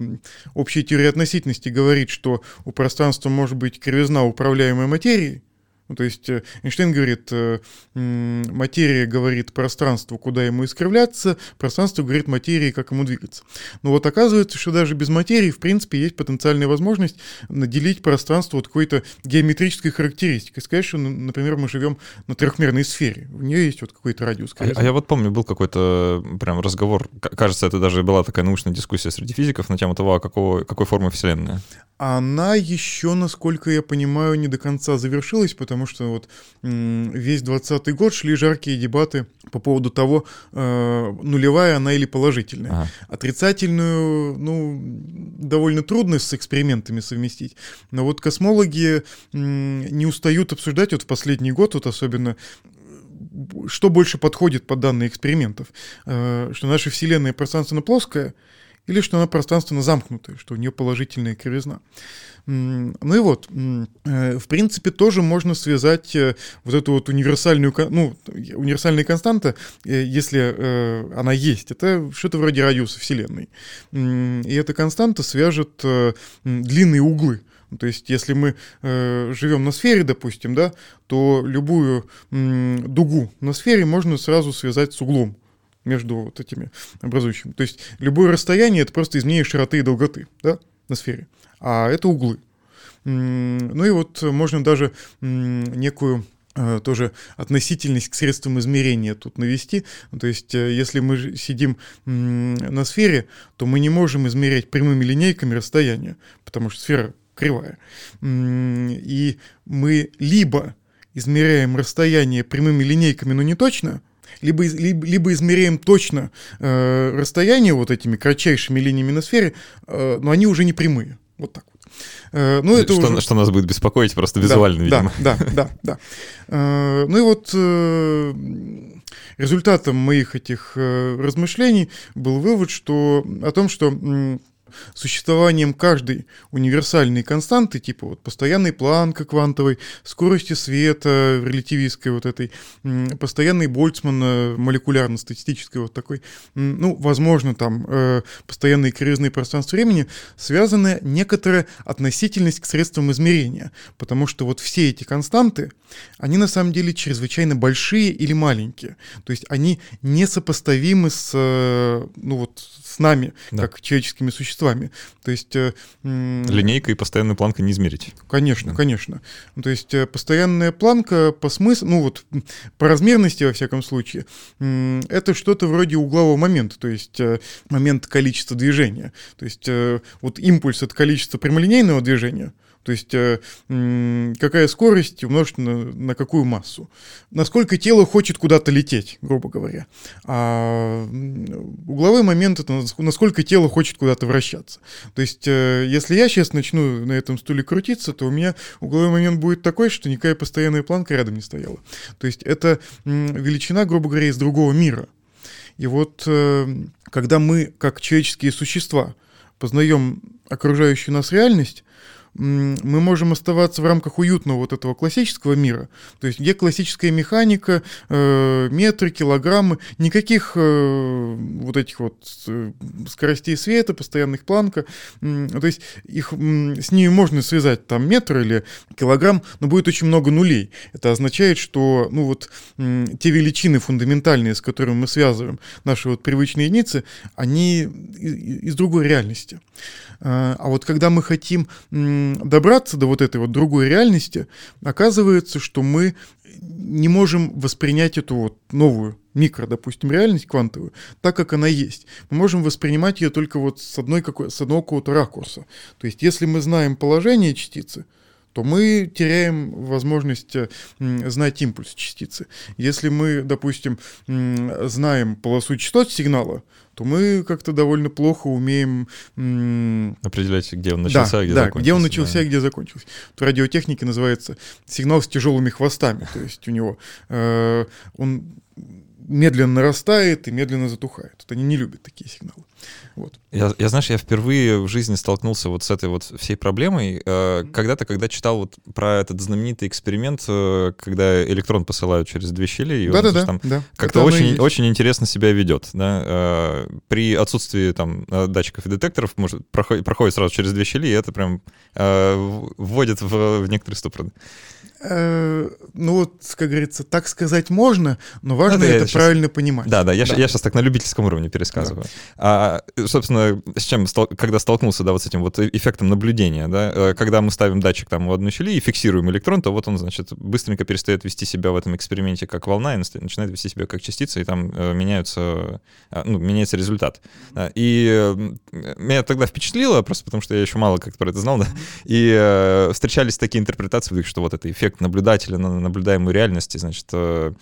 общая теория относительности говорит, что у пространства может быть кривизна управляемой материи, ну, то есть э, Эйнштейн говорит, э, материя говорит пространству, куда ему искривляться, пространство говорит материи, как ему двигаться. Но вот оказывается, что даже без материи, в принципе, есть потенциальная возможность наделить пространство вот какой-то геометрической характеристикой. Сказать, что, например, мы живем на трехмерной сфере, у нее есть вот какой-то радиус. А, а я вот помню, был какой-то прям разговор, кажется, это даже была такая научная дискуссия среди физиков на тему того, а какого, какой формы Вселенная. Она еще, насколько я понимаю, не до конца завершилась, потому что вот весь 20 год шли жаркие дебаты по поводу того, э, нулевая она или положительная. Ага. Отрицательную, ну, довольно трудно с экспериментами совместить. Но вот космологи не устают обсуждать вот в последний год, вот особенно что больше подходит под данные экспериментов. Э, что наша Вселенная пространственно плоская, или что она пространственно замкнутая, что у нее положительная кривизна. Ну и вот, э, в принципе, тоже можно связать э, вот эту вот универсальную, ну, универсальная константа, э, если она есть, это что-то вроде радиуса Вселенной. И эта константа свяжет длинные углы То есть, если мы э, живем на сфере, допустим, да, то любую м, дугу на сфере можно сразу связать с углом между вот этими образующими. То есть, любое расстояние — это просто изменение широты и долготы да, на сфере. А это углы. Ну и вот можно даже некую э, тоже относительность к средствам измерения тут навести. То есть, э, если мы сидим на сфере, то мы не можем измерять прямыми линейками расстояние, потому что сфера кривая. И мы либо измеряем расстояние прямыми линейками, но не точно, либо, либо, либо измеряем точно э, расстояние вот этими кратчайшими линиями на сфере, э, но они уже не прямые. Вот так вот. Э, ну, это что, уже... что нас будет беспокоить просто визуально, да, видимо. Да, да, да, да. Э, ну и вот э, результатом моих этих размышлений был вывод, что о том, что существованием каждой универсальной константы, типа вот постоянной планка квантовой, скорости света, релятивистской вот этой, постоянной Больцмана, молекулярно-статистической вот такой, ну, возможно, там, э, постоянные кривизны пространства времени, связаны некоторая относительность к средствам измерения, потому что вот все эти константы, они на самом деле чрезвычайно большие или маленькие, то есть они несопоставимы с, э, ну вот, с нами, да. как человеческими существами. То есть... Э, Линейка и постоянная планка не измерить. Конечно, да. конечно. То есть э, постоянная планка по смыслу, ну вот по размерности, во всяком случае, это что-то вроде углового момента, то есть момент количества движения. То есть вот импульс — это количество прямолинейного движения — то есть э, какая скорость умножить на, на какую массу. Насколько тело хочет куда-то лететь, грубо говоря. А угловой момент — это насколько тело хочет куда-то вращаться. То есть э, если я сейчас начну на этом стуле крутиться, то у меня угловой момент будет такой, что никакая постоянная планка рядом не стояла. То есть это величина, грубо говоря, из другого мира. И вот э, когда мы, как человеческие существа, познаем окружающую нас реальность, мы можем оставаться в рамках уютного вот этого классического мира, то есть где классическая механика, э, метры, килограммы, никаких э, вот этих вот э, скоростей света, постоянных планка, то есть их, с ними можно связать там метр или килограмм, но будет очень много нулей. Это означает, что ну вот те величины фундаментальные, с которыми мы связываем наши вот привычные единицы, они из другой реальности. А, а вот когда мы хотим добраться до вот этой вот другой реальности, оказывается, что мы не можем воспринять эту вот новую микро, допустим, реальность квантовую, так как она есть. Мы можем воспринимать ее только вот с, одной какой, с одного какого-то ракурса. То есть, если мы знаем положение частицы, то мы теряем возможность э, знать импульс частицы. Если мы, допустим, знаем полосу частот сигнала, то мы как-то довольно плохо умеем... Определять, где он начался, да, где да, закончился. где он начался да. где закончился. В радиотехнике называется сигнал с тяжелыми хвостами, то есть у него э, он медленно нарастает и медленно затухает. Вот они не любят такие сигналы. Вот. Я, я, знаешь, я впервые в жизни столкнулся вот с этой вот всей проблемой. Э, когда-то, когда читал вот про этот знаменитый эксперимент, э, когда электрон посылают через две щели, и да, он да, там да. как-то очень, очень интересно себя ведет. Да? Э, при отсутствии там датчиков и детекторов может, проходит, проходит сразу через две щели, и это прям вводит в, в некоторые ступоры. Э, ну вот, как говорится, так сказать можно, но важно это, это правильно сейчас, понимать. Да, да, я, да. я сейчас так на любительском уровне пересказываю. Да. А, собственно, с чем, когда столкнулся, да, вот с этим вот эффектом наблюдения, да, э, когда мы ставим датчик там в одну щели и фиксируем электрон, то вот он, значит, быстренько перестает вести себя в этом эксперименте как волна и начинает вести себя как частица, и там э, меняются, э, ну, меняется результат. И э, меня тогда впечатлило, просто потому что я еще мало как про это знал, да, и э, встречались такие интерпретации, что вот это эффект наблюдателя на наблюдаемую реальности, значит, э,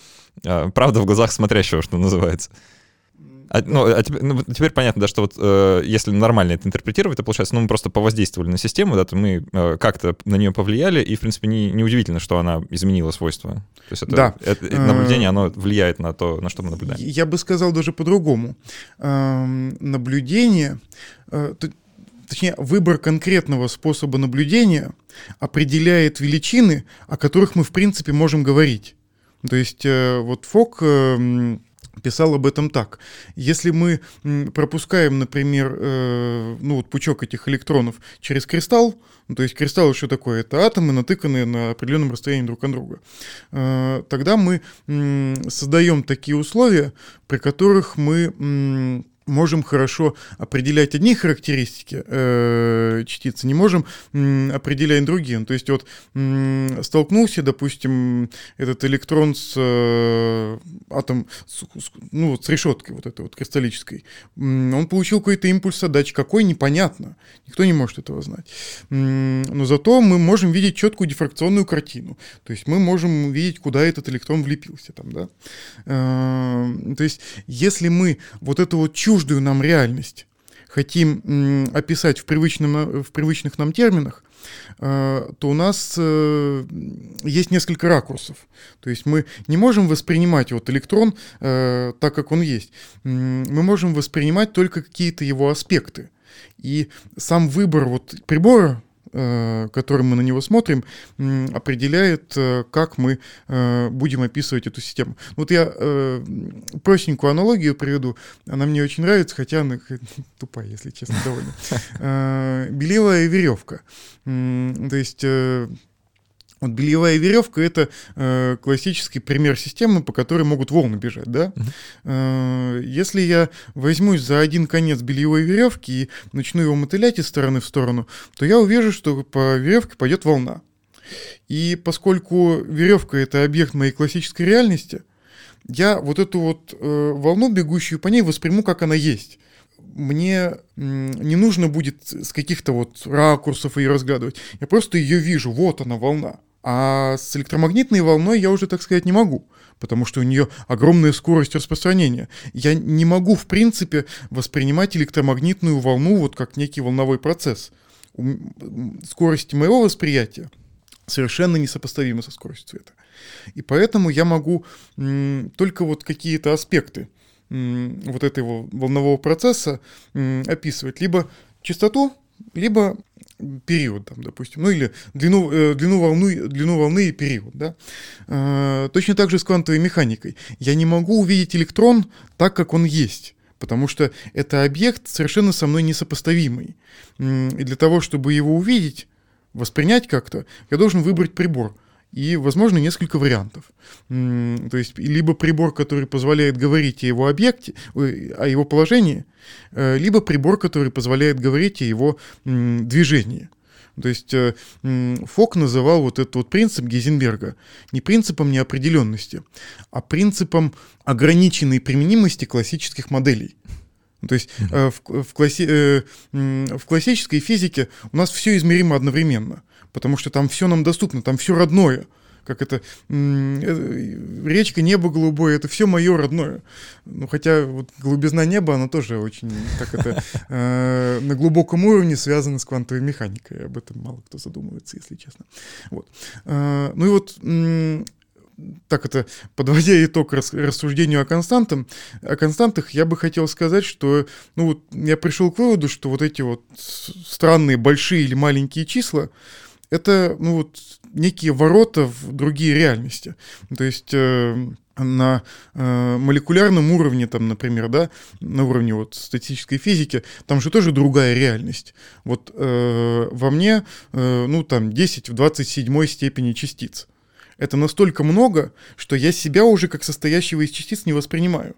э, правда в глазах смотрящего, что называется. А, ну, а теперь, ну, теперь понятно, да, что вот э, если нормально это интерпретировать, то получается, ну, мы просто повоздействовали на систему, да, то мы э, как-то на нее повлияли, и, в принципе, не, не удивительно, что она изменила свойства. То есть это, да. это, это наблюдение, оно влияет на то, на что мы наблюдаем. Я бы сказал даже по-другому. Эм, наблюдение, э, точнее, выбор конкретного способа наблюдения определяет величины, о которых мы, в принципе, можем говорить. То есть э, вот Фок, э, писал об этом так. Если мы пропускаем, например, э, ну вот пучок этих электронов через кристалл, ну, то есть кристалл что такое? Это атомы, натыканные на определенном расстоянии друг от друга. Э, тогда мы создаем такие условия, при которых мы можем хорошо определять одни характеристики э, частицы, не можем м, определять другие. Ну, то есть вот м, столкнулся, допустим, этот электрон с э, атом, с, с, ну, с решеткой вот этой вот кристаллической, м, он получил какой-то импульс отдачи, какой непонятно, никто не может этого знать. М, но зато мы можем видеть четкую дифракционную картину, то есть мы можем видеть, куда этот электрон влепился там, да. Э, то есть если мы вот эту вот чувство чуждую нам реальность хотим описать в, привычном, в привычных нам терминах, э, то у нас э, есть несколько ракурсов. То есть мы не можем воспринимать вот электрон э, так, как он есть. Мы можем воспринимать только какие-то его аспекты. И сам выбор вот прибора, которым мы на него смотрим, определяет, э, как мы э, будем описывать эту систему. Вот я простенькую аналогию приведу, она мне очень нравится, хотя она тупая, если честно, довольно. Белевая веревка. То есть вот бельевая веревка это э, классический пример системы, по которой могут волны бежать, да? Э, если я возьмусь за один конец бельевой веревки и начну его мотылять из стороны в сторону, то я увижу, что по веревке пойдет волна. И поскольку веревка это объект моей классической реальности, я вот эту вот э, волну, бегущую по ней, восприму, как она есть мне не нужно будет с каких-то вот ракурсов ее разглядывать. Я просто ее вижу, вот она волна. А с электромагнитной волной я уже, так сказать, не могу, потому что у нее огромная скорость распространения. Я не могу, в принципе, воспринимать электромагнитную волну вот как некий волновой процесс. Скорость моего восприятия совершенно несопоставима со скоростью света. И поэтому я могу только вот какие-то аспекты вот этого волнового процесса описывать. Либо частоту, либо период, там, допустим, ну или длину, э, длину, волны, длину волны и период. Да? Э, точно так же с квантовой механикой. Я не могу увидеть электрон так, как он есть, потому что это объект совершенно со мной несопоставимый. И для того, чтобы его увидеть, воспринять как-то, я должен выбрать прибор – и, возможно, несколько вариантов. То есть, либо прибор, который позволяет говорить о его объекте, о его положении, э, либо прибор, который позволяет говорить о его движении. То есть э, Фок называл вот этот вот принцип Гейзенберга не принципом неопределенности, а принципом ограниченной применимости классических моделей. То есть mm-hmm. в, в, класси, в классической физике у нас все измеримо одновременно потому что там все нам доступно, там все родное. Как это, э, речка, небо голубое, это все мое родное. Ну, хотя вот голубизна неба, она тоже очень, как это, э, на глубоком уровне связана с квантовой механикой. Об этом мало кто задумывается, если честно. Вот. Э, ну и вот так это, подводя итог рассуждению о, константам, о константах, я бы хотел сказать, что ну, вот я пришел к выводу, что вот эти вот странные большие или маленькие числа, это ну, вот, некие ворота в другие реальности. То есть э, на э, молекулярном уровне, там, например, да, на уровне вот статической физики, там же тоже другая реальность. Вот э, во мне, э, ну, там, 10 в 27 степени частиц. Это настолько много, что я себя уже как состоящего из частиц не воспринимаю.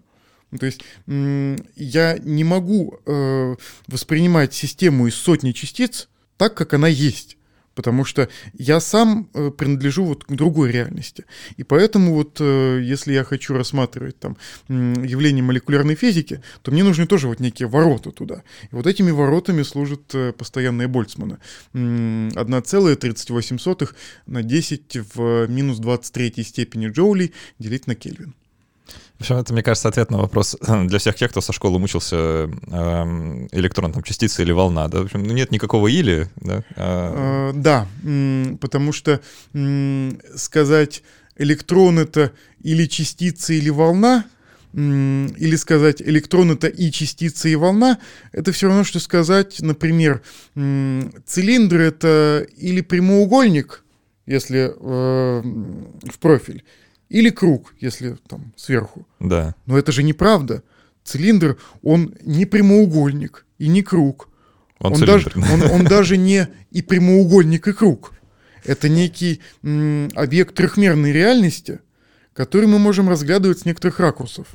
То есть я не могу э, воспринимать систему из сотни частиц так, как она есть потому что я сам э, принадлежу вот к другой реальности. И поэтому вот э, если я хочу рассматривать там явление молекулярной физики, то мне нужны тоже вот некие ворота туда. И вот этими воротами служат э, постоянные Больцманы. 1,38 на 10 в минус 23 степени джоулей делить на Кельвин. В общем, это, мне кажется, ответ на вопрос для всех тех, кто со школы мучился э, электрон, там, частица или волна, да? В общем, ну, нет никакого или, да? А... Да, потому что сказать электрон это или частица, или волна, или сказать электрон это и частица, и волна, это все равно, что сказать, например, цилиндр это или прямоугольник, если э, в профиль, или круг, если там сверху. Да. Но это же неправда. Цилиндр, он не прямоугольник и не круг. Он, Он, даже, он, он даже не и прямоугольник, и круг. Это некий м, объект трехмерной реальности, который мы можем разглядывать с некоторых ракурсов.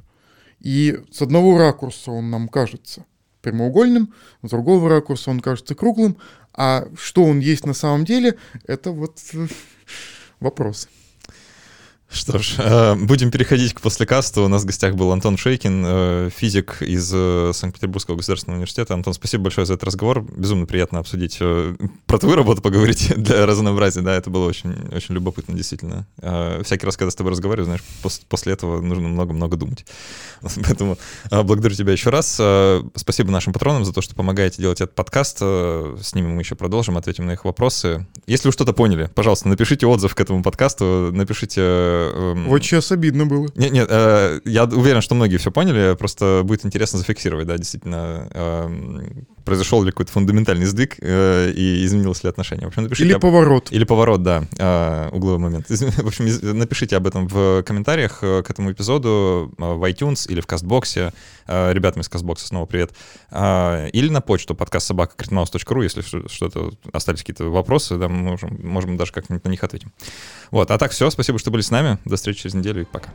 И с одного ракурса он нам кажется прямоугольным, с другого ракурса он кажется круглым, а что он есть на самом деле, это вот э, вопрос. Что ж, э, будем переходить к послекасту. У нас в гостях был Антон Шейкин, э, физик из э, Санкт-Петербургского государственного университета. Антон, спасибо большое за этот разговор. Безумно приятно обсудить про твою работу поговорить для разнообразия. Да, это было очень, очень любопытно, действительно. Всякий раз, когда с тобой разговариваю, знаешь, пос- после этого нужно много-много думать. Поэтому благодарю тебя еще раз. Спасибо нашим патронам за то, что помогаете делать этот подкаст. С ними мы еще продолжим, ответим на их вопросы. Если вы что-то поняли, пожалуйста, напишите отзыв к этому подкасту, напишите... эм, Вот сейчас обидно было. нет, нет, э, я уверен, что многие все поняли, просто будет интересно зафиксировать, да, действительно, эм, произошел ли какой-то фундаментальный сдвиг э, и изменилось ли отношение. В общем, напишите Или об- поворот. или поворот, да, э, угловой момент. В общем, напишите об этом в комментариях э, к этому эпизоду э, в iTunes или в Кастбоксе. Э, Ребятам из Кастбокса снова привет. Э, Или на почту подкаст собака если что- что-то остались какие-то вопросы, да, мы можем, можем даже как-нибудь на них ответим. Вот, а так все, спасибо, что были с нами. До встречи через неделю и пока.